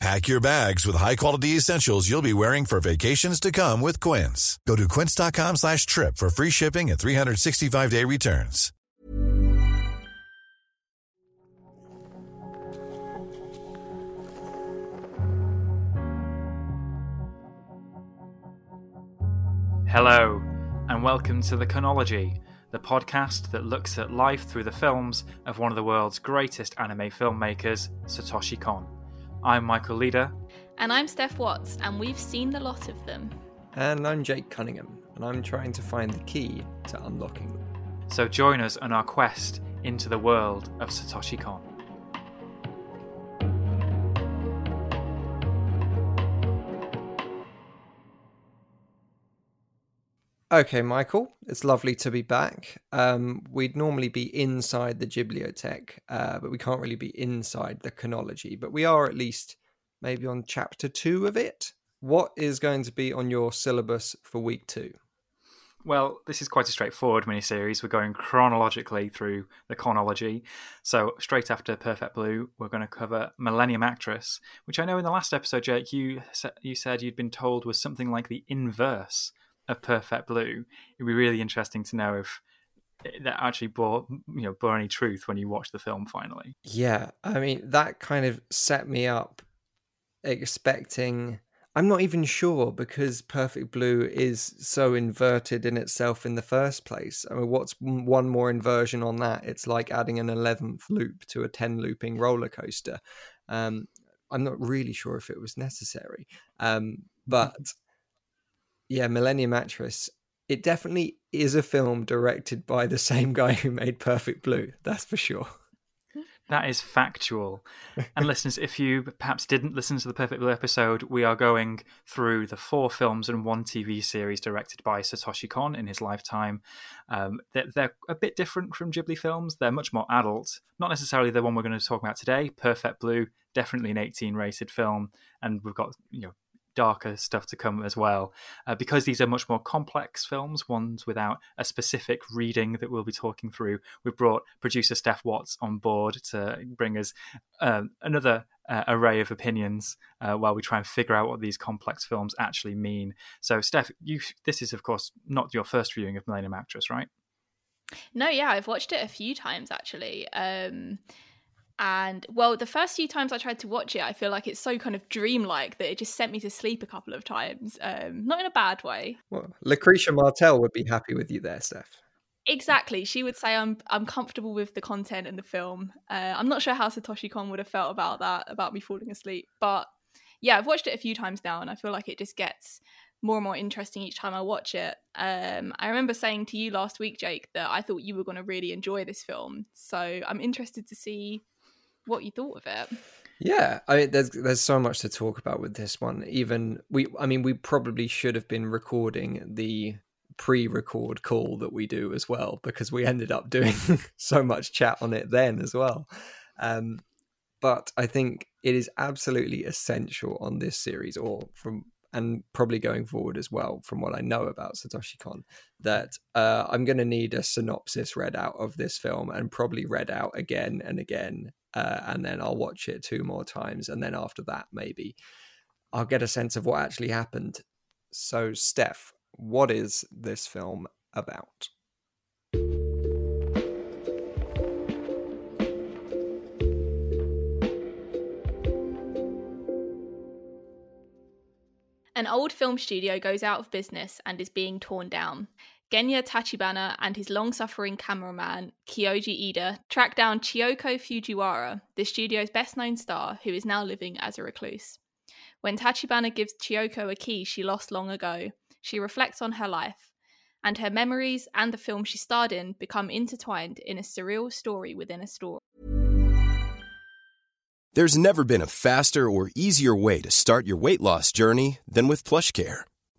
Pack your bags with high-quality essentials you'll be wearing for vacations to come with Quince. Go to quince.com slash trip for free shipping and 365-day returns. Hello, and welcome to The Chronology, the podcast that looks at life through the films of one of the world's greatest anime filmmakers, Satoshi Kon. I'm Michael Leader. And I'm Steph Watts, and we've seen the lot of them. And I'm Jake Cunningham, and I'm trying to find the key to unlocking them. So join us on our quest into the world of Satoshi Kon. Okay, Michael, it's lovely to be back. Um, we'd normally be inside the Ghibliotheque, uh, but we can't really be inside the chronology. But we are at least maybe on chapter two of it. What is going to be on your syllabus for week two? Well, this is quite a straightforward miniseries. We're going chronologically through the chronology. So, straight after Perfect Blue, we're going to cover Millennium Actress, which I know in the last episode, Jake, you you said you'd been told was something like the inverse of Perfect Blue. It'd be really interesting to know if that actually bore you know bore any truth when you watch the film finally. Yeah, I mean that kind of set me up expecting. I'm not even sure because Perfect Blue is so inverted in itself in the first place. I mean, what's one more inversion on that? It's like adding an 11th loop to a 10 looping roller coaster. Um, I'm not really sure if it was necessary. Um, but yeah, Millennium Actress. It definitely is a film directed by the same guy who made Perfect Blue. That's for sure. That is factual. And listeners, if you perhaps didn't listen to the Perfect Blue episode, we are going through the four films and one TV series directed by Satoshi Kon in his lifetime. Um, they're, they're, a bit different from Ghibli films. They're much more adult. Not necessarily the one we're going to talk about today. Perfect Blue, definitely an 18 rated film. And we've got, you know, darker stuff to come as well. Uh, because these are much more complex films, ones without a specific reading that we'll be talking through, we've brought producer Steph Watts on board to bring us uh, another uh, array of opinions uh, while we try and figure out what these complex films actually mean. So, Steph, you this is of course not your first viewing of Millennium Actress, right? No, yeah, I've watched it a few times actually. Um, and well, the first few times I tried to watch it, I feel like it's so kind of dreamlike that it just sent me to sleep a couple of times. Um, not in a bad way. Well, Lucrecia Martel would be happy with you there, Steph. Exactly. She would say I'm I'm comfortable with the content in the film. Uh, I'm not sure how Satoshi Kon would have felt about that, about me falling asleep. But yeah, I've watched it a few times now, and I feel like it just gets more and more interesting each time I watch it. Um, I remember saying to you last week, Jake, that I thought you were going to really enjoy this film. So I'm interested to see what you thought of it. Yeah, I mean, there's there's so much to talk about with this one. Even we, I mean, we probably should have been recording the pre-record call that we do as well because we ended up doing so much chat on it then as well. Um, but I think it is absolutely essential on this series, or from and probably going forward as well, from what I know about Satoshi Kon, that uh, I'm going to need a synopsis read out of this film and probably read out again and again uh, and then I'll watch it two more times, and then after that, maybe I'll get a sense of what actually happened. So, Steph, what is this film about? An old film studio goes out of business and is being torn down. Genya Tachibana and his long suffering cameraman, Kyoji Ida, track down Chiyoko Fujiwara, the studio's best known star who is now living as a recluse. When Tachibana gives Chiyoko a key she lost long ago, she reflects on her life, and her memories and the film she starred in become intertwined in a surreal story within a story. There's never been a faster or easier way to start your weight loss journey than with PlushCare.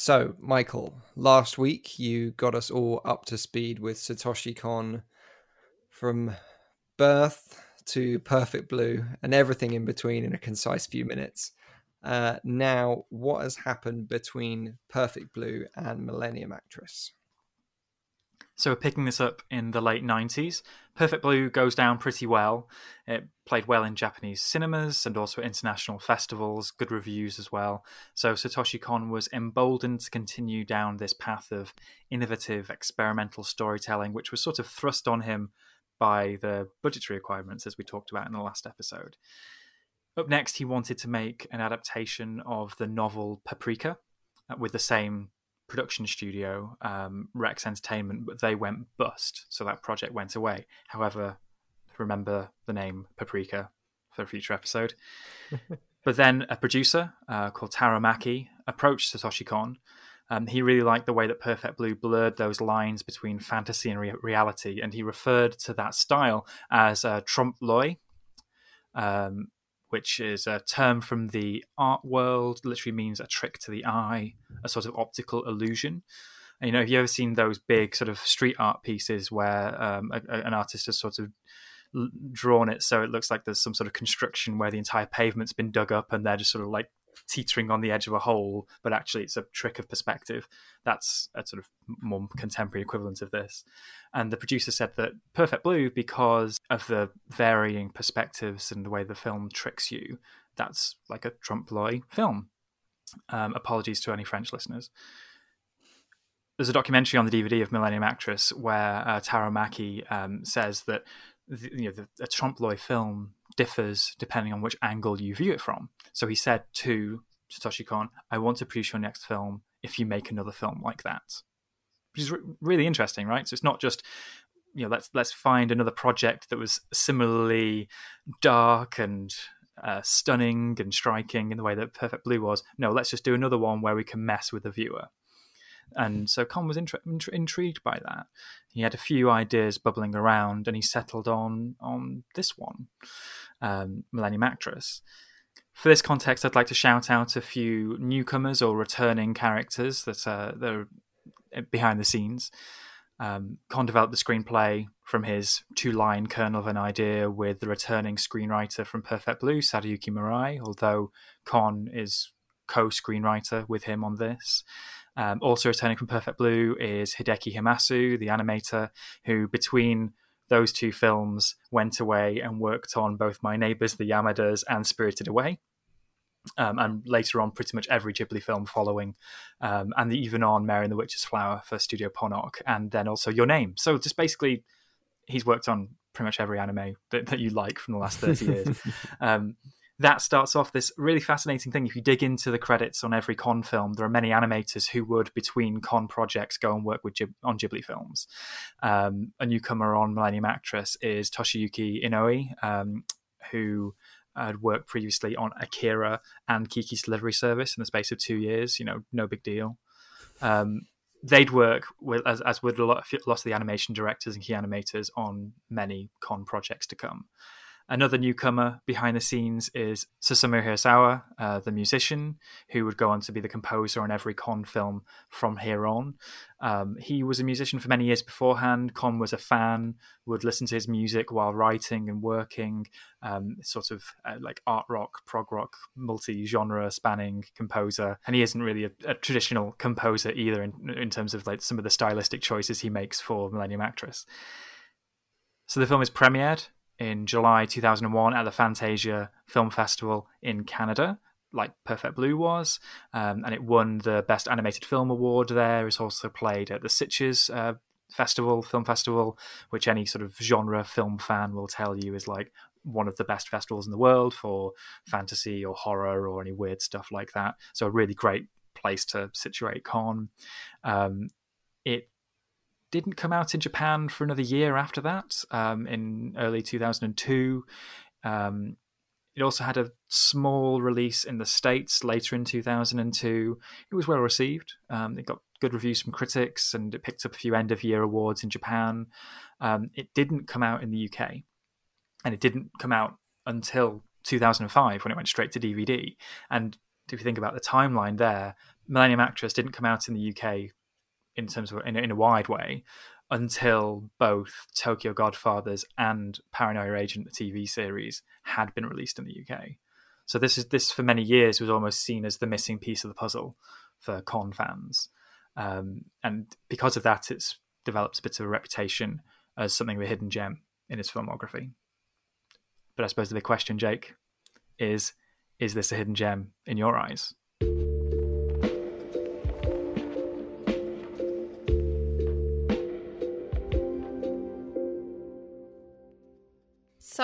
So, Michael, last week you got us all up to speed with Satoshi Kon from birth to Perfect Blue and everything in between in a concise few minutes. Uh, now, what has happened between Perfect Blue and Millennium Actress? So we're picking this up in the late 90s. Perfect Blue goes down pretty well. It played well in Japanese cinemas and also at international festivals, good reviews as well. So Satoshi Kon was emboldened to continue down this path of innovative experimental storytelling, which was sort of thrust on him by the budgetary requirements, as we talked about in the last episode. Up next, he wanted to make an adaptation of the novel Paprika uh, with the same production studio, um, Rex Entertainment, but they went bust, so that project went away. However, remember the name Paprika for a future episode. but then a producer uh, called Taro Maki approached Satoshi Kon. Um, he really liked the way that Perfect Blue blurred those lines between fantasy and re- reality, and he referred to that style as uh, trompe um, which is a term from the art world, literally means a trick to the eye, a sort of optical illusion. And, you know, have you ever seen those big sort of street art pieces where um, a, a, an artist has sort of drawn it so it looks like there's some sort of construction where the entire pavement's been dug up and they're just sort of like teetering on the edge of a hole, but actually it's a trick of perspective. That's a sort of more contemporary equivalent of this. And the producer said that Perfect Blue, because of the varying perspectives and the way the film tricks you, that's like a trompe l'oeil film. Um, apologies to any French listeners. There's a documentary on the DVD of Millennium Actress where uh, Taro Maki um, says that the, you know, the, trompe l'oeil film differs depending on which angle you view it from. So he said to Satoshi Kon, I want to produce your next film if you make another film like that. Which is re- really interesting, right? So it's not just you know let's let's find another project that was similarly dark and uh, stunning and striking in the way that Perfect Blue was. No, let's just do another one where we can mess with the viewer. And so Kon was intri- intri- intrigued by that. He had a few ideas bubbling around, and he settled on on this one, um, Millennium Actress. For this context, I'd like to shout out a few newcomers or returning characters that are, that are behind the scenes. Um, Kon developed the screenplay from his two line kernel of an idea with the returning screenwriter from Perfect Blue, Sadayuki Murai, although Kon is co screenwriter with him on this. Um, also returning from Perfect Blue is Hideki Hamasu, the animator, who between those two films went away and worked on both My Neighbors the Yamadas and Spirited Away. Um, and later on, pretty much every Ghibli film following, um, and the, even on Mary and the Witch's Flower for Studio Ponoc, and then also Your Name. So just basically, he's worked on pretty much every anime that, that you like from the last 30 years. um, that starts off this really fascinating thing. If you dig into the credits on every Kon film, there are many animators who would, between Kon projects, go and work with Ghib- on Ghibli films. Um, a newcomer on Millennium Actress is Toshiyuki Inoue, um, who had worked previously on Akira and Kiki's Delivery Service in the space of two years. You know, no big deal. Um, they'd work with, as, as would a lot, a lot of the animation directors and key animators on many Kon projects to come. Another newcomer behind the scenes is Susumu Hirasawa, uh, the musician, who would go on to be the composer on every Kon film from here on. Um, he was a musician for many years beforehand. Kon was a fan, would listen to his music while writing and working, um, sort of uh, like art rock, prog rock, multi genre spanning composer. And he isn't really a, a, traditional composer either in, in terms of like some of the stylistic choices he makes for Millennium Actress. So the film is premiered in July 2001 at the Fantasia Film Festival in Canada, like Perfect Blue was, um, and it won the Best Animated Film Award there. It's also played at the Sitges uh, Festival, Film Festival, which any sort of genre film fan will tell you is like one of the best festivals in the world for fantasy or horror or any weird stuff like that. So a really great place to situate Kon. Um, it didn't come out in Japan for another year after that, um, in early 2002. Um, it also had a small release in the States later in 2002. It was well received. Um, it got good reviews from critics and it picked up a few end of year awards in Japan. Um, it didn't come out in the UK and it didn't come out until 2005 when it went straight to DVD. And if you think about the timeline there, Millennium Actress didn't come out in the UK in terms of in, in a wide way until both Tokyo Godfathers and Paranoia Agent, the TV series, had been released in the UK. So this is this for many years was almost seen as the missing piece of the puzzle for Kon fans, um, and because of that, it's developed a bit of a reputation as something of a hidden gem in its filmography. But I suppose the big question, Jake, is: Is this a hidden gem in your eyes?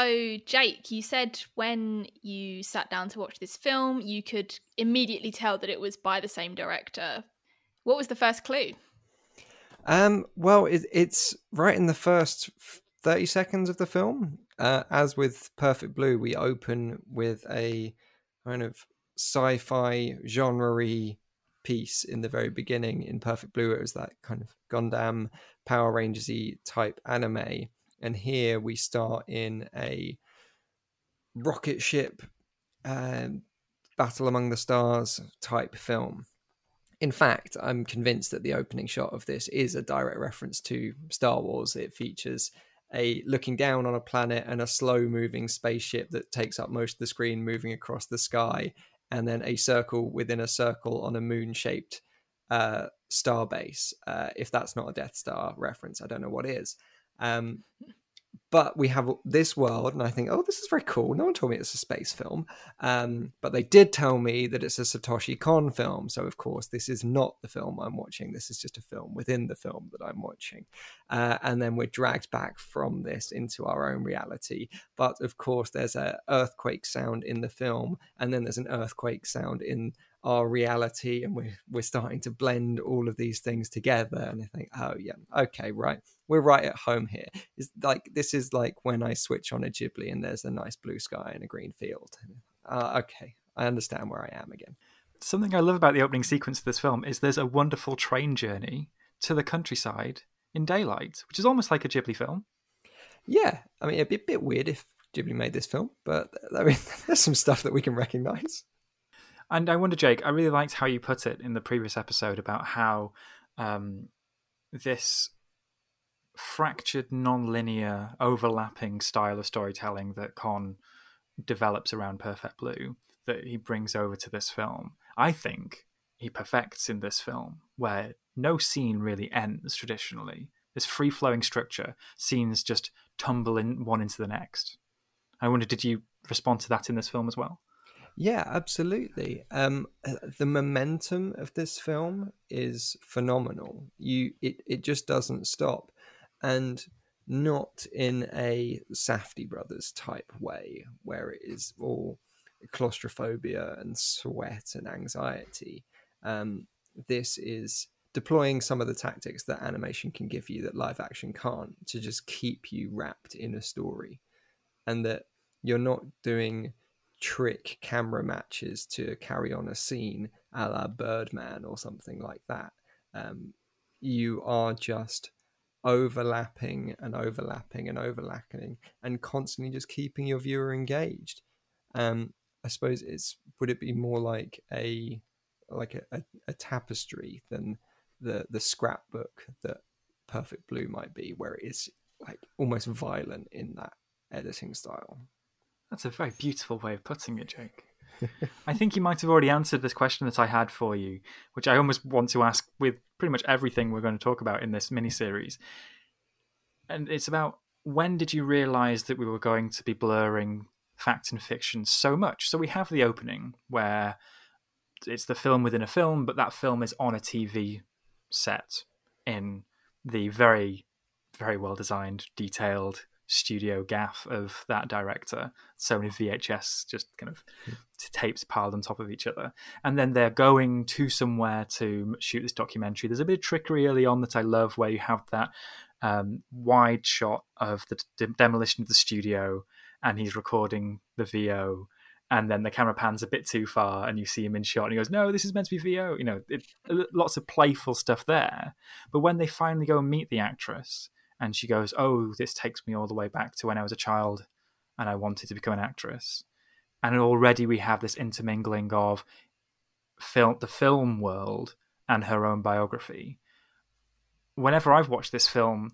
So, Jake, you said when you sat down to watch this film, you could immediately tell that it was by the same director. What was the first clue? Um, well, it, it's right in the first 30 seconds of the film. Uh, as with Perfect Blue, we open with a kind of sci fi genre piece in the very beginning. In Perfect Blue, it was that kind of Gundam Power Rangers type anime and here we start in a rocket ship um, battle among the stars type film. In fact, I'm convinced that the opening shot of this is a direct reference to Star Wars. It features a looking down on a planet and a slow moving spaceship that takes up most of the screen moving across the sky, and then a circle within a circle on a moon shaped uh, star base. Uh, if that's not a Death Star reference, I don't know what is. Um, but we have this world, and I think, oh, this is very cool. No one told me it's a space film, um, but they did tell me that it's a Satoshi Kon film. So, of course, this is not the film I'm watching. This is just a film within the film that I'm watching. Uh, and then we're dragged back from this into our own reality. But of course, there's an earthquake sound in the film, and then there's an earthquake sound in our reality and we're we're starting to blend all of these things together and I think oh yeah okay right we're right at home here is like this is like when I switch on a Ghibli and there's a nice blue sky and a green field. Uh, okay I understand where I am again. Something I love about the opening sequence of this film is there's a wonderful train journey to the countryside in daylight which is almost like a Ghibli film. Yeah I mean it'd be a bit weird if Ghibli made this film but I mean there's some stuff that we can recognize. And I wonder, Jake, I really liked how you put it in the previous episode about how um, this fractured, non-linear, overlapping style of storytelling that Kon develops around Perfect Blue that he brings over to this film. I think he perfects in this film, where no scene really ends traditionally. this free flowing structure. Scenes just tumble in one into the next. I wonder, did you respond to that in this film as well? Yeah, absolutely. Um, uh, the momentum of this film is phenomenal. You, it, it just doesn't stop, and not in a Safdie Brothers type way where it is all claustrophobia and sweat and anxiety. Um, this is deploying some of the tactics that animation can give you that live action can't to just keep you wrapped in a story, and that you're not doing trick camera matches to carry on a scene a la Birdman or something like that. Um, you are just overlapping and overlapping and overlapping and constantly just keeping your viewer engaged. Um, I suppose it's would it be more like a like a, a, a tapestry than the the scrapbook that Perfect Blue might be, where it is like almost violent in that editing style. That's a very beautiful way of putting it, Jake. I think you might have already answered this question that I had for you, which I almost want to ask with pretty much everything we're going to talk about in this mini series. And it's about when did you realize that we were going to be blurring fact and fiction so much? So we have the opening where it's the film within a film, but that film is on a TV set in the very, very well designed, detailed studio gaff of that director. So many VHS just kind of tapes piled on top of each other. And then they're going to somewhere to shoot this documentary. There's a bit of trickery early on that I love where you have that um, wide shot of the d- demolition of the studio and he's recording the VO. And then the camera pans a bit too far, and you see him in shot, and he goes, "No, this is meant to be VO." You know, it, lots of playful stuff there. But when they finally go and meet the actress, and she goes, "Oh, this takes me all the way back to when I was a child, and I wanted to become an actress." And already we have this intermingling of film, the film world, and her own biography. Whenever I've watched this film,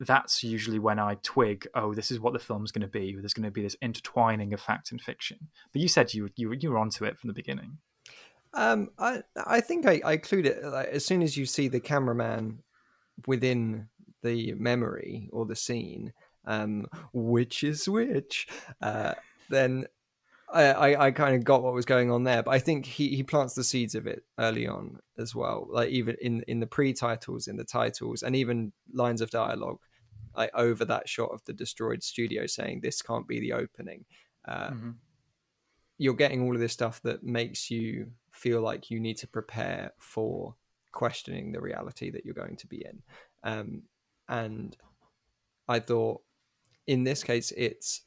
that's usually when I twig, oh, this is what the film's going to be. There's going to be this intertwining of fact and fiction. But you said you you you were onto it from the beginning. Um, I I think I, I clued it like, as soon as you see the cameraman within the memory or the scene, um, which is which, uh, then I, I, I kind of got what was going on there. But I think he, he plants the seeds of it early on as well, like even in, in the pre titles, in the titles, and even lines of dialogue. Like over that shot of the destroyed studio saying this can't be the opening uh, mm-hmm. you're getting all of this stuff that makes you feel like you need to prepare for questioning the reality that you're going to be in um, and I thought in this case it's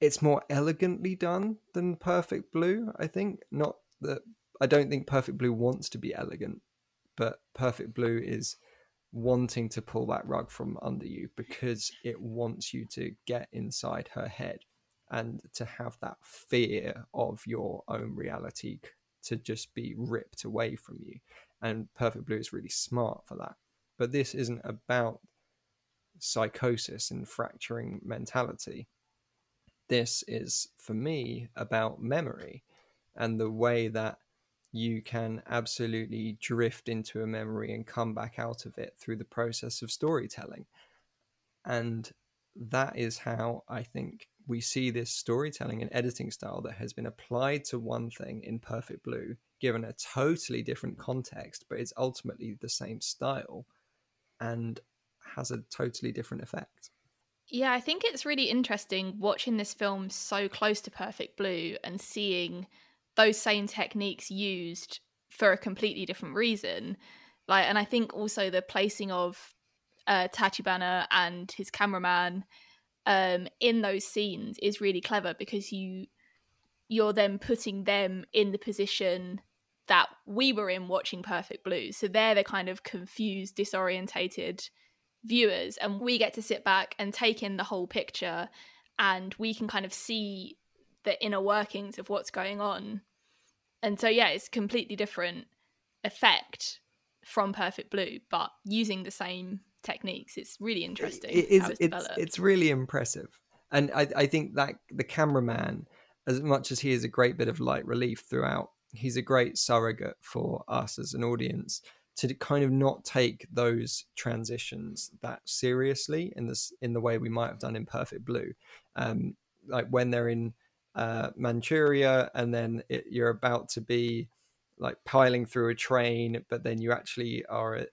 it's more elegantly done than Perfect Blue. I think not that I don't think Perfect Blue wants to be elegant, but Perfect Blue is wanting to pull that rug from under you because it wants you to get inside her head and to have that fear of your own reality to just be ripped away from you and Perfect Blue is really smart for that. But this isn't about psychosis and fracturing mentality. This is, for me, about memory and the way that you can absolutely drift into a memory and come back out of it through the process of storytelling. And that is how I think we see this storytelling and editing style that has been applied to one thing in Perfect Blue given a totally different context, but it's ultimately the same style and has a totally different effect. Yeah, I think it's really interesting watching this film so close to Perfect Blue and seeing those same techniques used for a completely different reason. Like, and I think also the placing of uh, Tachibana and his cameraman um, in those scenes is really clever because you you're then putting them in the position that we were in watching Perfect Blue. So they're the kind of confused, disorientated viewers, and we get to sit back and take in the whole picture, and we can kind of see the inner workings of what's going on. And so, yeah, it's completely different effect from Perfect Blue, but using the same techniques. It's really interesting. It is. It's, it's, it's really impressive, and I, I think that the cameraman, as much as he is a great bit of light relief throughout he's a great surrogate for us as an audience to kind of not take those transitions that seriously in this in the way we might have done in Perfect Blue, um, like when they're in uh, Manchuria and then it, you're about to be like piling through a train, but then you actually are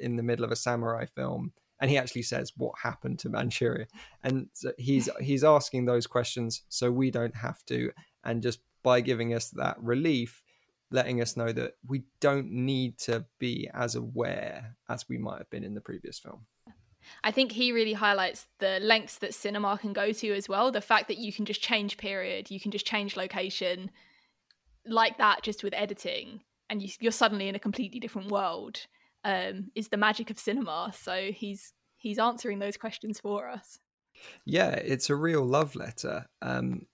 in the middle of a samurai film and he actually says what happened to Manchuria, and he's he's asking those questions so we don't have to, and just by giving us that relief, letting us know that we don't need to be as aware as we might have been in the previous film. I think he really highlights the lengths that cinema can go to as well. The fact that you can just change period, you can just change location like that just with editing, and you, are suddenly in a completely different world. Um, is the magic of cinema. So he's he's answering those questions for us. Yeah, it's a real love letter, um,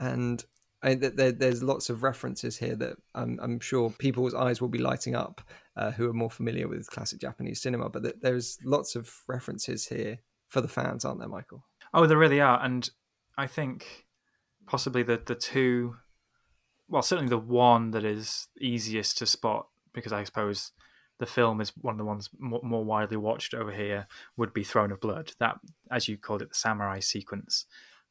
and I, there, there's lots of references here that I'm, I'm, sure people's eyes will be lighting up uh, who are more familiar with classic Japanese cinema. But there's lots of references here for the fans, aren't there, Michael? Oh, there really are, and I think possibly the the two, well, certainly the one that is easiest to spot because I suppose the film is one of the ones more widely watched over here would be Throne of Blood. That, as you called it, the samurai sequence,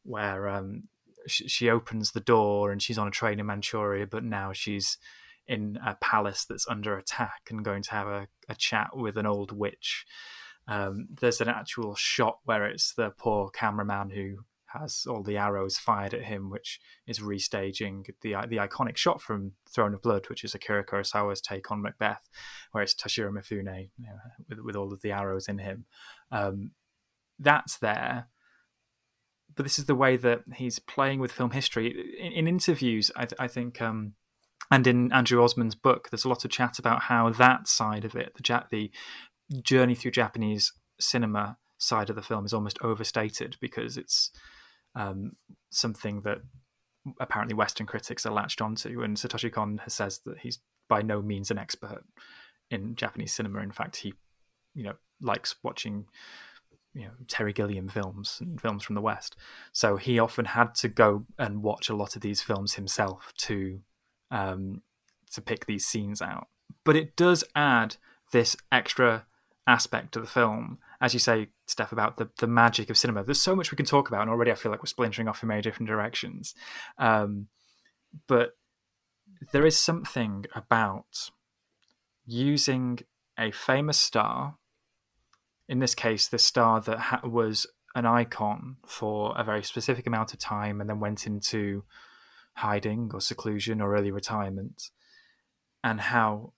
where um, she, she opens the door and she's on a train in Manchuria, but now she's in a palace that's under attack and going to have a, a chat with an old witch. Um, there's an actual shot where it's the poor cameraman who has all the arrows fired at him, which is restaging the the iconic shot from Throne of Blood, which is Akira Kurosawa's take on Macbeth, where it's Toshiro Mifune you know, with with all of the arrows in him. Um, that's there, but this is the way that he's playing with film history. In, in interviews, I, I think, um, and in Andrew Osmond's book, there's a lot of chat about how that side of it, the, the journey through Japanese cinema side of the film, is almost overstated because it's um, something that apparently Western critics are latched onto. And Satoshi Kon has says that he's by no means an expert in Japanese cinema. In fact, he, you know, likes watching you know Terry Gilliam films and films from the West. So he often had to go and watch a lot of these films himself to um, to pick these scenes out. But it does add this extra aspect to the film, as you say, Steph, about the the magic of cinema. There's so much we can talk about, and already I feel like we're splintering off in many different directions. Um, but there is something about using a famous star in this case, the star that ha- was an icon for a very specific amount of time and then went into hiding or seclusion or early retirement, and how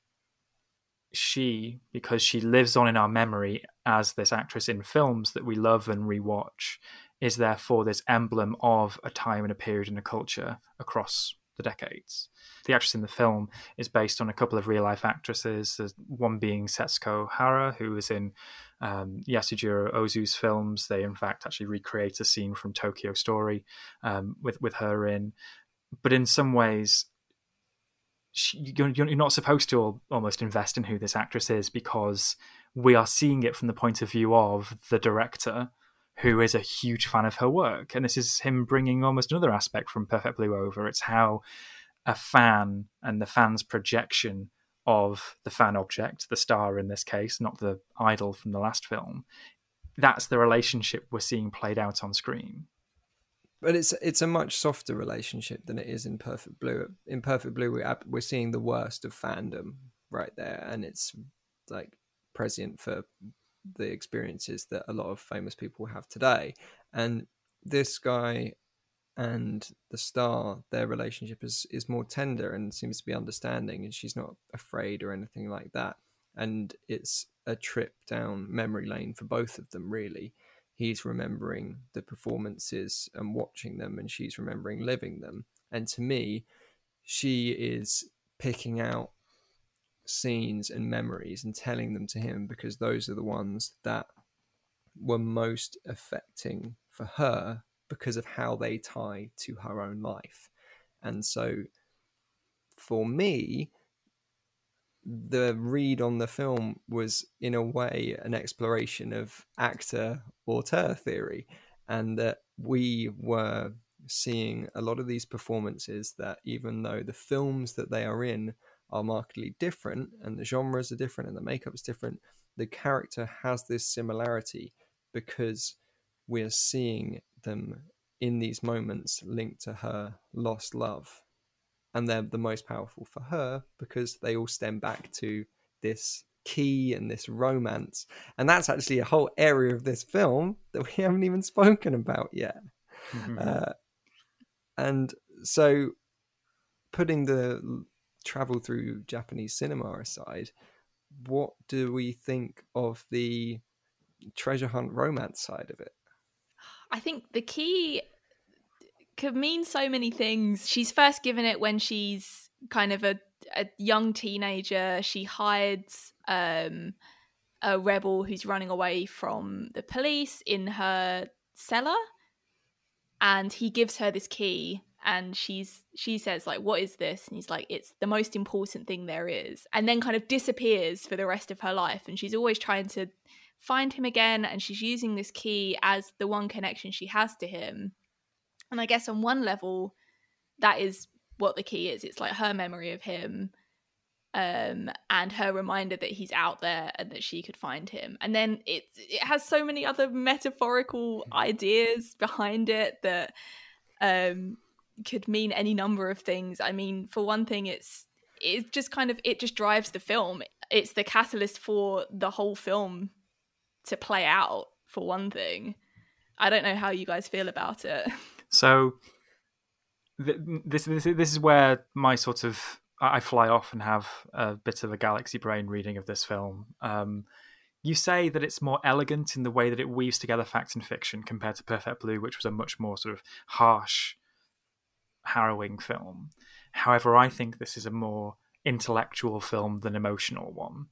she, because she lives on in our memory as this actress in films that we love and rewatch, is therefore this emblem of a time and a period and a culture across the decades. The actress in the film is based on a couple of real life actresses, one being Setsuko Hara, who was in um, Yasujiro Ozu's films. They, in fact, actually recreate a scene from Tokyo Story um, with, with her in. But in some ways, she, you're, you're not supposed to almost invest in who this actress is because we are seeing it from the point of view of the director who is a huge fan of her work. And this is him bringing almost another aspect from Perfect Blue over. It's how a fan and the fan's projection of the fan object, the star in this case, not the idol from the last film, that's the relationship we're seeing played out on screen. But it's it's a much softer relationship than it is in Perfect Blue. In Perfect Blue, we're we're seeing the worst of fandom right there, and it's like prescient for the experiences that a lot of famous people have today. And this guy and the star, their relationship is is more tender and seems to be understanding, and she's not afraid or anything like that. And it's a trip down memory lane for both of them, really. He's remembering the performances and watching them, and she's remembering living them. And to me, she is picking out scenes and memories and telling them to him because those are the ones that were most affecting for her because of how they tie to her own life. And so for me, the read on the film was in a way an exploration of actor auteur theory and that we were seeing a lot of these performances that even though the films that they are in are markedly different and the genres are different and the makeup is different, the character has this similarity because we're seeing them in these moments linked to her lost love. And they're the most powerful for her because they all stem back to this key and this romance. And that's actually a whole area of this film that we haven't even spoken about yet. Mm-hmm. Uh, and so, putting the travel through Japanese cinema aside, what do we think of the treasure hunt romance side of it? I think the key could mean so many things. She's first given it when she's kind of a, a young teenager. She hides um, a rebel who's running away from the police in her cellar, and he gives her this key. And she's she says like, "What is this?" And he's like, "It's the most important thing there is." And then kind of disappears for the rest of her life. And she's always trying to find him again, and she's using this key as the one connection she has to him and I guess on one level, that is what the key is. It's like her memory of him um, and her reminder that he's out there and that she could find him. And then it it has so many other metaphorical ideas behind it that um, could mean any number of things. I mean, for one thing, it's it's just kind of it just drives the film. It's the catalyst for the whole film to play out. For one thing, I don't know how you guys feel about it. So th- this this this is where my sort of I fly off and have a bit of a galaxy brain reading of this film. Um, you say that it's more elegant in the way that it weaves together fact and fiction compared to Perfect Blue, which was a much more sort of harsh, harrowing film. However, I think this is a more intellectual film than emotional one.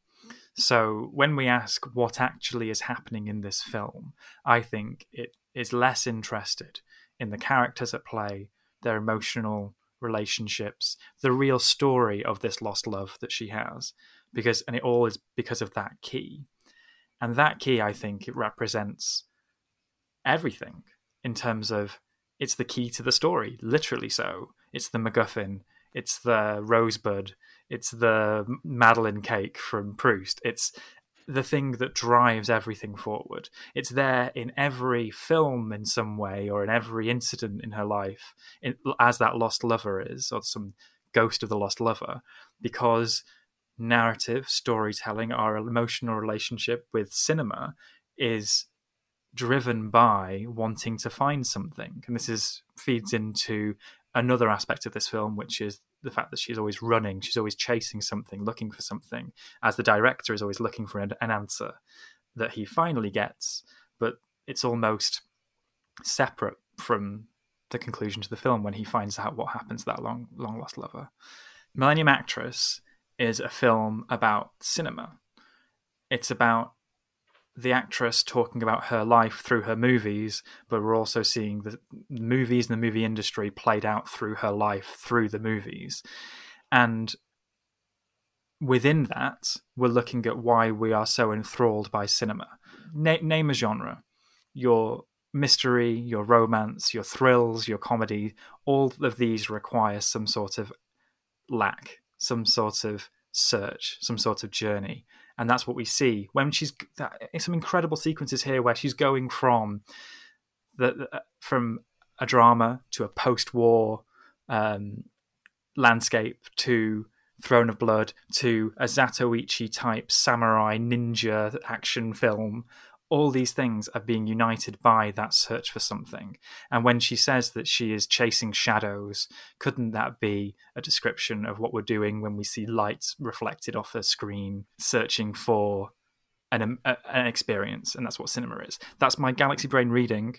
So when we ask what actually is happening in this film, I think it is less interested in the characters at play, their emotional relationships, the real story of this lost love that she has. Because and it all is because of that key. And that key, I think, it represents everything in terms of it's the key to the story, literally so. It's the MacGuffin, it's the rosebud, it's the Madeleine cake from Proust. It's the thing that drives everything forward. It's there in every film in some way, or in every incident in her life, in, as that lost lover is, or some ghost of the lost lover, because narrative, storytelling, our emotional relationship with cinema is driven by wanting to find something. And this is feeds into another aspect of this film, which is the fact that she's always running, she's always chasing something, looking for something, as the director is always looking for an, an answer that he finally gets, but it's almost separate from the conclusion to the film when he finds out what happens to that long long lost lover. Millennium Actress is a film about cinema. It's about the actress talking about her life through her movies, but we're also seeing the movies and the movie industry played out through her life through the movies. And within that, we're looking at why we are so enthralled by cinema. Na- name a genre. Your mystery, your romance, your thrills, your comedy, all of these require some sort of lack, some sort of search, some sort of journey and that's what we see. When she's that, some incredible sequences here where she's going from the, the from a drama to a post-war um, landscape to Throne of Blood to a Zatoichi type samurai ninja action film all these things are being united by that search for something. And when she says that she is chasing shadows, couldn't that be a description of what we're doing when we see lights reflected off a screen, searching for an, a, an experience? And that's what cinema is. That's my Galaxy Brain reading.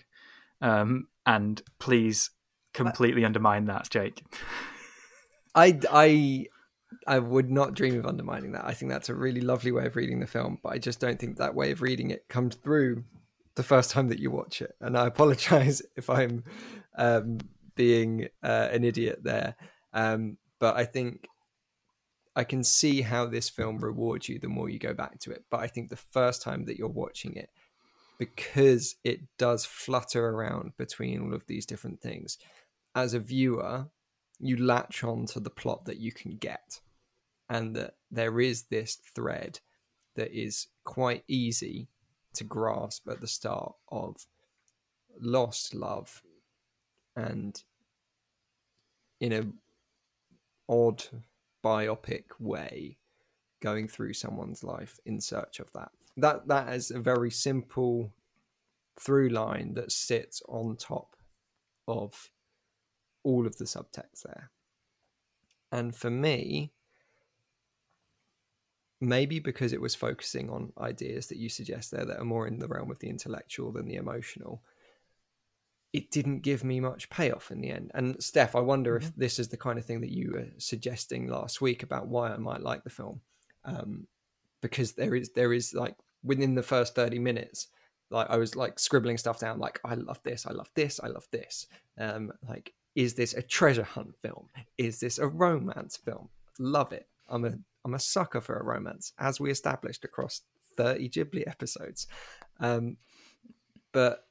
Um, and please completely undermine that, Jake. I, I I would not dream of undermining that. I think that's a really lovely way of reading the film, but I just don't think that way of reading it comes through the first time that you watch it. And I apologize if I'm um, being uh, an idiot there. Um, but I think I can see how this film rewards you the more you go back to it. But I think the first time that you're watching it, because it does flutter around between all of these different things, as a viewer, you latch on to the plot that you can get. And that there is this thread that is quite easy to grasp at the start of lost love and in a odd biopic way going through someone's life in search of that. That that is a very simple through line that sits on top of all of the subtext there. And for me maybe because it was focusing on ideas that you suggest there that are more in the realm of the intellectual than the emotional. It didn't give me much payoff in the end. And steph i wonder mm-hmm. if this is the kind of thing that you were suggesting last week about why i might like the film. Um, because there is there is like within the first 30 minutes like i was like scribbling stuff down like i love this i love this i love this. Um, like is this a treasure hunt film? Is this a romance film? Love it. I'm a I'm a sucker for a romance, as we established across 30 Ghibli episodes. Um, but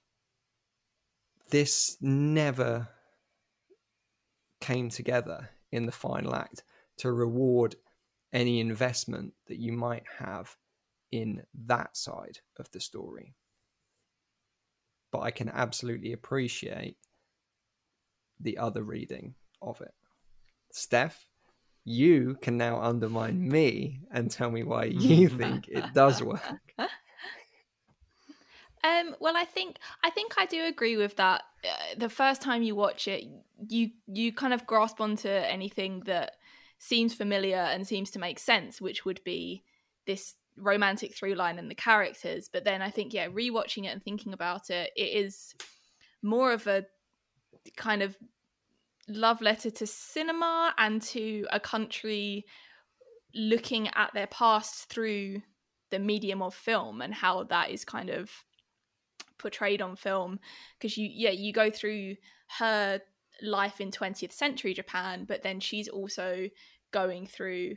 this never came together in the final act to reward any investment that you might have in that side of the story. But I can absolutely appreciate the other reading of it. Steph, you can now undermine me and tell me why you think it does work. Um, well, I think I think I do agree with that. Uh, the first time you watch it, you you kind of grasp onto anything that seems familiar and seems to make sense, which would be this romantic through line and the characters. But then I think, yeah, rewatching it and thinking about it, it is more of a kind of love letter to cinema and to a country looking at their past through the medium of film and how that is kind of portrayed on film. Because you yeah you go through her life in 20th century Japan but then she's also going through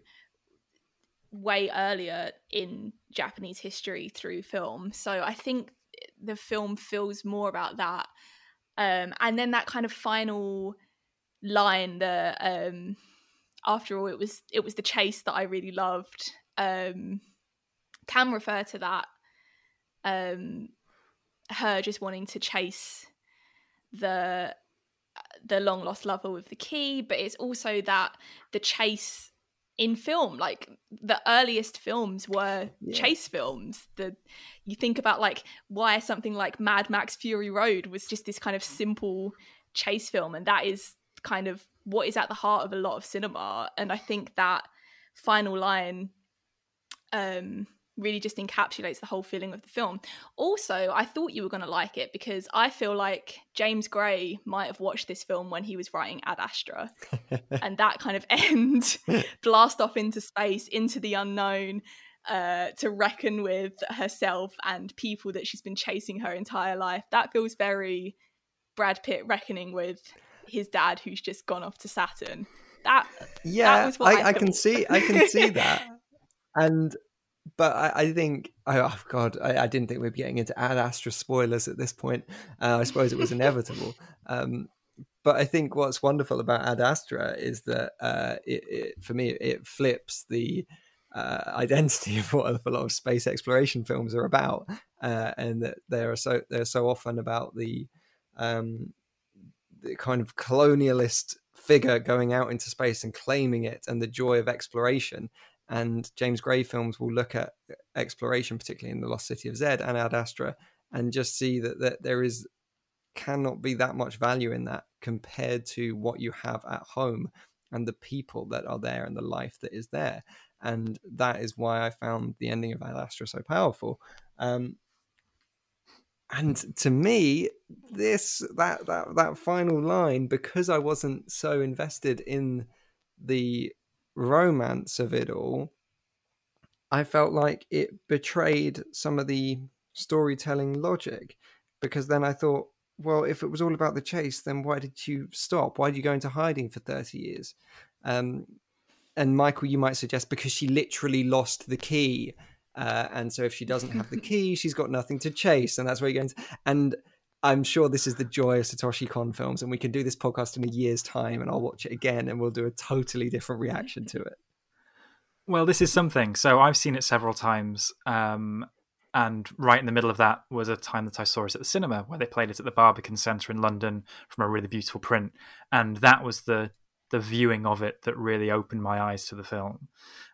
way earlier in Japanese history through film. So I think the film feels more about that. Um, and then that kind of final line that um after all it was it was the chase that I really loved um can refer to that um her just wanting to chase the the long lost lover with the key but it's also that the chase in film like the earliest films were yeah. chase films the you think about like why something like mad max fury road was just this kind of simple chase film and that is kind of what is at the heart of a lot of cinema and i think that final line um really just encapsulates the whole feeling of the film. Also, I thought you were going to like it because I feel like James Gray might have watched this film when he was writing Ad Astra. and that kind of end, blast off into space, into the unknown, uh, to reckon with herself and people that she's been chasing her entire life. That feels very Brad Pitt reckoning with his dad who's just gone off to Saturn. That yeah, that I, I, I can see I can see that, and but I, I think oh, god I, I, didn't think we'd be getting into Ad Astra spoilers at this point. Uh, I suppose it was inevitable. Um, but I think what's wonderful about Ad Astra is that uh, it, it, for me it flips the uh, identity of what a lot of space exploration films are about, uh, and that they are so they're so often about the um, the kind of colonialist figure going out into space and claiming it and the joy of exploration. And James Gray films will look at exploration, particularly in The Lost City of Zed and Ad Astra, and just see that, that there is cannot be that much value in that compared to what you have at home and the people that are there and the life that is there. And that is why I found the ending of Ad Astra so powerful. Um, and to me this that that that final line because i wasn't so invested in the romance of it all i felt like it betrayed some of the storytelling logic. Because then i thought well if it was all about the chase then why did you stop? Why did you go into hiding for 30 years? Um, and michael you might suggest because she literally lost the key uh, and so if she doesn't have the key, she's got nothing to chase, and that's where you're going. To, and I'm sure this is the joy of Satoshi Kon films, and we can do this podcast in a year's time, and I'll watch it again, and we'll do a totally different reaction to it. Well, this is something. So I've seen it several times. Um, and right in the middle of that was a time that I saw it at the cinema, where they played it at the Barbican Centre in London from a really beautiful print. And that was the the viewing of it that really opened my eyes to the film.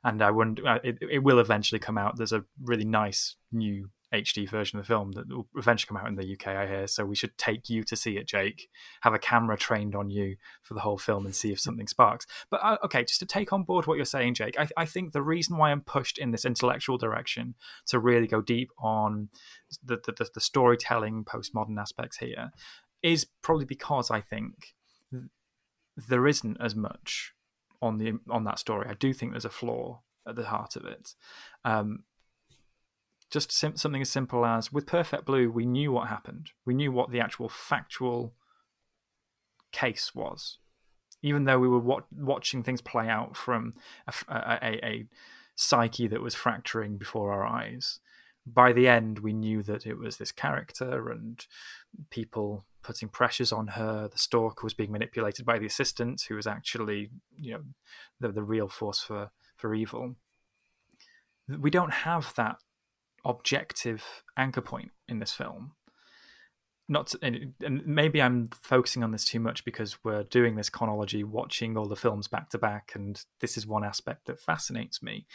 And I wonder, uh, it, it will eventually come out. There's a really nice new HD version of the film that will eventually come out in the UK, I hear. So we should take you to see it, Jake. Have a camera trained on you for the whole film and see if something sparks. But uh, okay, just to take on board what you're saying, Jake, I, I, think the reason why I'm pushed in this intellectual direction to really go deep on the, the, the storytelling, postmodern aspects here is probably because I think there isn't as much on the on that story. I do think there's a flaw at the heart of it. Um, just sim- something as simple as with Perfect Blue, we knew what happened. We knew what the actual factual case was, even though we were wa- watching things play out from a, a, a, a psyche that was fracturing before our eyes. By the end, we knew that it was this character and people putting pressures on her. The stalker was being manipulated by the assistant, who was actually, you know, the, the real force for, for evil. We don't have that objective anchor point in this film. Not to, and maybe I'm focusing on this too much because we're doing this chronology, watching all the films back to back, and this is one aspect that fascinates me.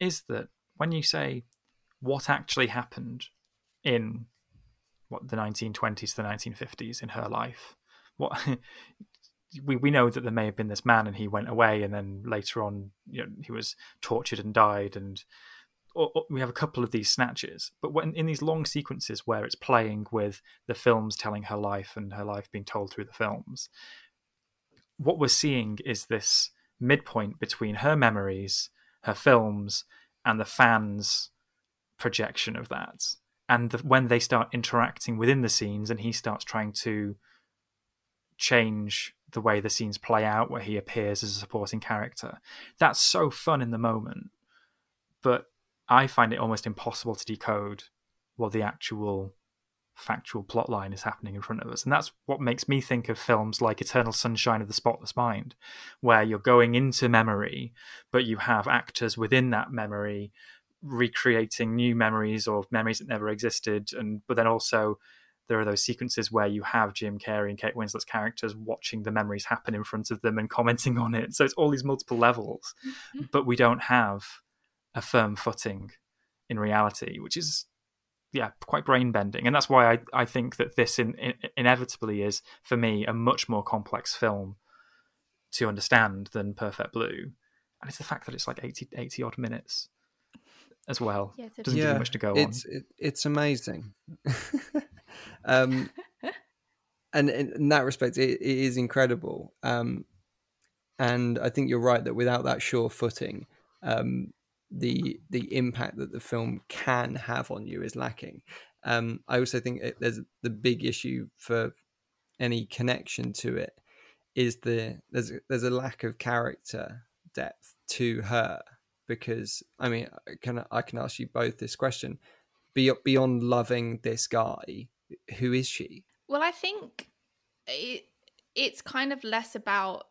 Is that when you say what actually happened in what the 1920s to the 1950s in her life, what we we know that there may have been this man and he went away, and then later on, you know, he was tortured and died, and or, or we have a couple of these snatches, but when in these long sequences where it's playing with the films telling her life and her life being told through the films, what we're seeing is this midpoint between her memories, her films, and the fans' projection of that. And the, when they start interacting within the scenes, and he starts trying to change the way the scenes play out, where he appears as a supporting character, that's so fun in the moment. But I find it almost impossible to decode what the actual factual plot line is happening in front of us. And that's what makes me think of films like Eternal Sunshine of the Spotless Mind, where you're going into memory, but you have actors within that memory recreating new memories or memories that never existed. And but then also there are those sequences where you have Jim Carrey and Kate Winslet's characters watching the memories happen in front of them and commenting on it. So it's all these multiple levels, mm-hmm. but we don't have a firm footing in reality, which is yeah quite brain bending, and that's why I I think that this in, in, inevitably is for me a much more complex film to understand than Perfect Blue, and it's the fact that it's like 80, 80 odd minutes as well. Yeah, Doesn't yeah, give you much to go it's, on. It, it's amazing. um, and in that respect, it, it is incredible. Um, and I think you're right that without that sure footing, um, the the impact that the film can have on you is lacking. Um, I also think it, there's the big issue for any connection to it is the there's there's a lack of character depth to her because I mean can I can ask you both this question beyond loving this guy who is she well I think it it's kind of less about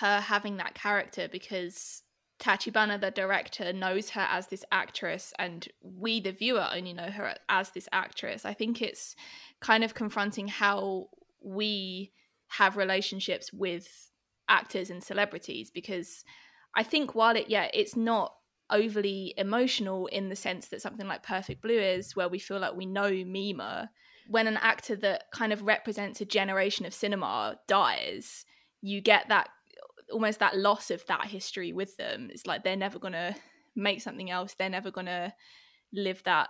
her having that character because Tachibana, the director, knows her as this actress, and we, the viewer, only know her as this actress. I think it's kind of confronting how we have relationships with actors and celebrities because I think while it, yeah, it's not overly emotional in the sense that something like Perfect Blue is, where we feel like we know Mima, when an actor that kind of represents a generation of cinema dies, you get that almost that loss of that history with them. It's like they're never gonna make something else. They're never gonna live that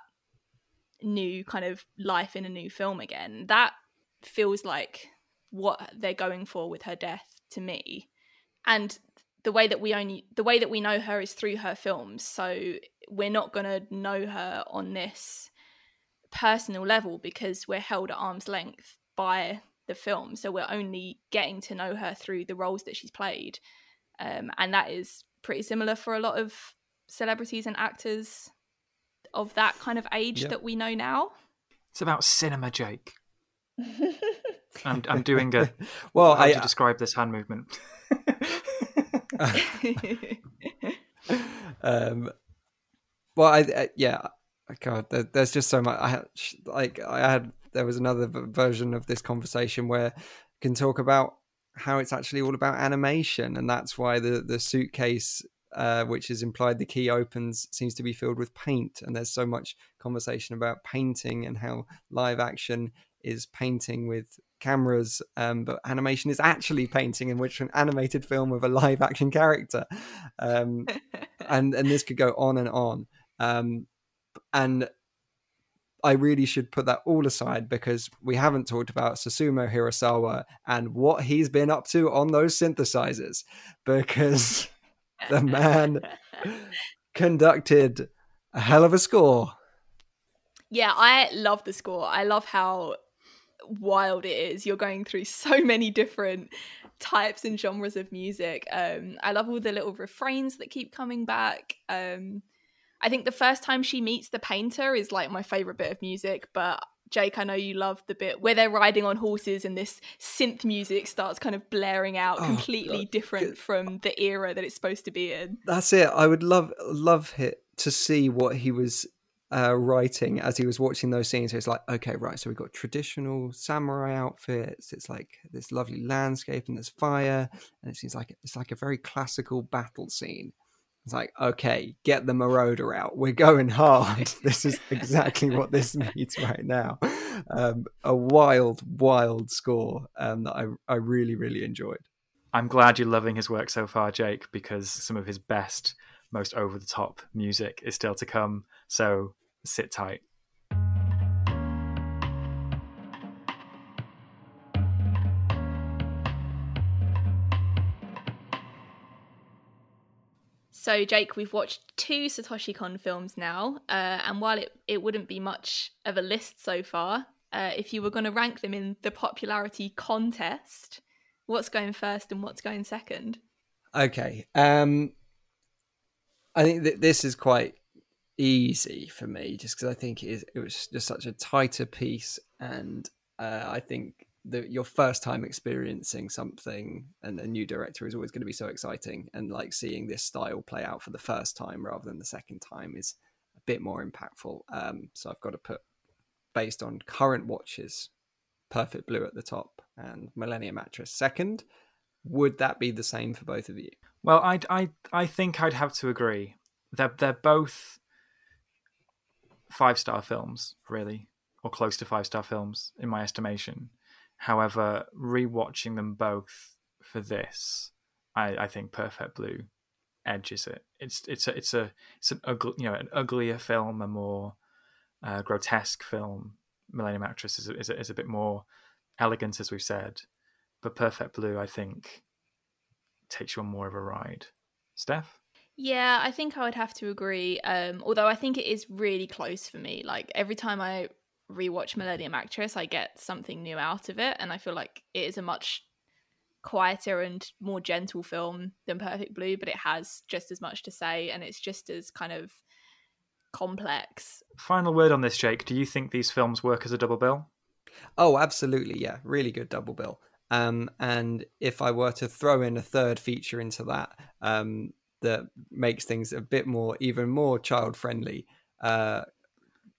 new kind of life in a new film again. That feels like what they're going for with her death to me. And the way that we only the way that we know her is through her films. So we're not gonna know her on this personal level because we're held at arm's length by the film. So we're only getting to know her through the roles that she's played. Um, and that is pretty similar for a lot of celebrities and actors of that kind of age that we know now. It's about cinema, Jake. I'm, I'm doing a. well, how I, do you describe this hand movement? um, well, I, I yeah, God, there, there's just so much. I like I had there was another version of this conversation where I can talk about how it's actually all about animation, and that's why the the suitcase uh, which is implied the key opens seems to be filled with paint and there's so much conversation about painting and how live action is painting with cameras um, but animation is actually painting in which an animated film with a live action character um, and and this could go on and on um, and I really should put that all aside because we haven't talked about Susumu Hirasawa and what he's been up to on those synthesizers because the man conducted a hell of a score. Yeah, I love the score. I love how wild it is. You're going through so many different types and genres of music. Um, I love all the little refrains that keep coming back. Um, I think the first time she meets the painter is like my favorite bit of music, but Jake, I know you love the bit where they're riding on horses and this synth music starts kind of blaring out, oh, completely God. different from the era that it's supposed to be in. That's it. I would love love it to see what he was uh, writing as he was watching those scenes. It's like, okay, right. So we've got traditional samurai outfits. It's like this lovely landscape and there's fire, and it seems like it's like a very classical battle scene. It's like, okay, get the marauder out. We're going hard. this is exactly what this needs right now. Um, a wild, wild score um, that I, I really, really enjoyed. I'm glad you're loving his work so far, Jake, because some of his best, most over the top music is still to come. So sit tight. So, Jake, we've watched two Satoshi Kon films now, uh, and while it, it wouldn't be much of a list so far, uh, if you were going to rank them in the popularity contest, what's going first and what's going second? Okay. Um, I think that this is quite easy for me just because I think it, is, it was just such a tighter piece, and uh, I think that your first time experiencing something and a new director is always going to be so exciting and like seeing this style play out for the first time rather than the second time is a bit more impactful um, so i've got to put based on current watches perfect blue at the top and millennium actress second. Would that be the same for both of you? Well i i i think i'd have to agree. They're they're both five star films really or close to five star films in my estimation However, rewatching them both for this, I, I think Perfect Blue edges it. It's it's a it's a it's an ugly you know an uglier film, a more uh, grotesque film. Millennium Actress is a, is a, is a bit more elegant, as we've said, but Perfect Blue, I think, takes you on more of a ride. Steph. Yeah, I think I would have to agree. Um, although I think it is really close for me. Like every time I rewatch Millennium Actress, I get something new out of it, and I feel like it is a much quieter and more gentle film than Perfect Blue, but it has just as much to say, and it's just as kind of complex. Final word on this, Jake. Do you think these films work as a double bill? Oh, absolutely. Yeah, really good double bill. Um, and if I were to throw in a third feature into that, um, that makes things a bit more, even more child friendly, uh,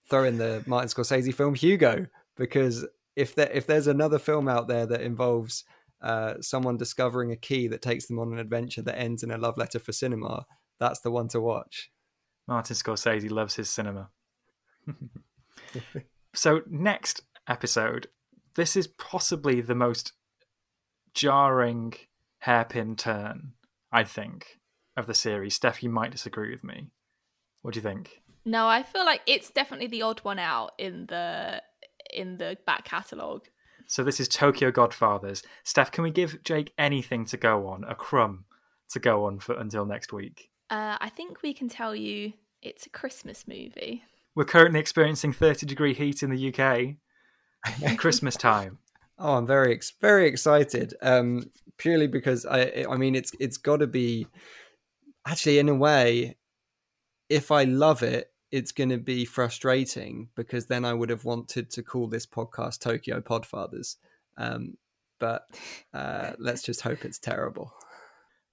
throw in the Martin Scorsese film Hugo because if there if there's another film out there that involves uh, someone discovering a key that takes them on an adventure that ends in a love letter for cinema, that's the one to watch. Martin Scorsese loves his cinema. so next episode, this is possibly the most jarring hairpin turn, I think, of the series. Steph, you might disagree with me. What do you think? No, I feel like it's definitely the odd one out in the in the back catalogue. So this is Tokyo Godfathers. Steph, can we give Jake anything to go on, a crumb to go on for until next week? Uh, I think we can tell you it's a Christmas movie. We're currently experiencing 30 degree heat in the UK. Christmas time. Oh, I'm very very excited. Um, purely because I I mean it's it's got to be actually in a way if I love it it's going to be frustrating because then I would have wanted to call this podcast Tokyo Podfathers. Um, but uh, let's just hope it's terrible.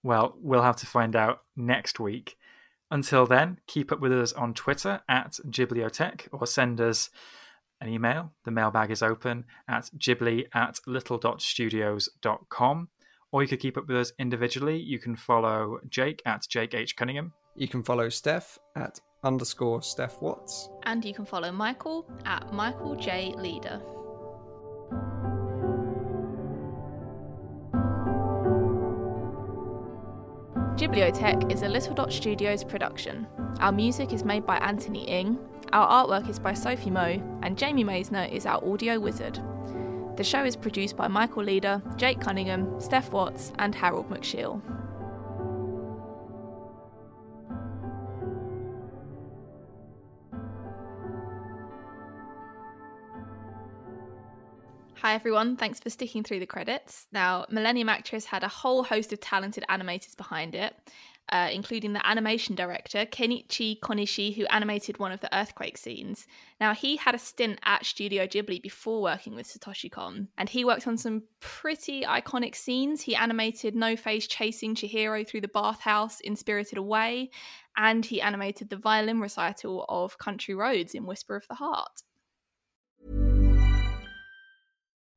Well, we'll have to find out next week. Until then, keep up with us on Twitter at Ghibliotheque or send us an email. The mailbag is open at ghibli at little.studios.com. Or you could keep up with us individually. You can follow Jake at Jake H. Cunningham. You can follow Steph at underscore Steph Watts. And you can follow Michael at Michael J. Leader. Ghibliotheque is a Little Dot Studios production. Our music is made by Anthony Ing, our artwork is by Sophie Moe, and Jamie Maisner is our audio wizard. The show is produced by Michael Leader, Jake Cunningham, Steph Watts, and Harold McShiel. Hi everyone, thanks for sticking through the credits. Now, Millennium Actress had a whole host of talented animators behind it, uh, including the animation director Kenichi Konishi, who animated one of the earthquake scenes. Now, he had a stint at Studio Ghibli before working with Satoshi Kon, and he worked on some pretty iconic scenes. He animated No Face chasing Chihiro through the bathhouse in Spirited Away, and he animated the violin recital of Country Roads in Whisper of the Heart.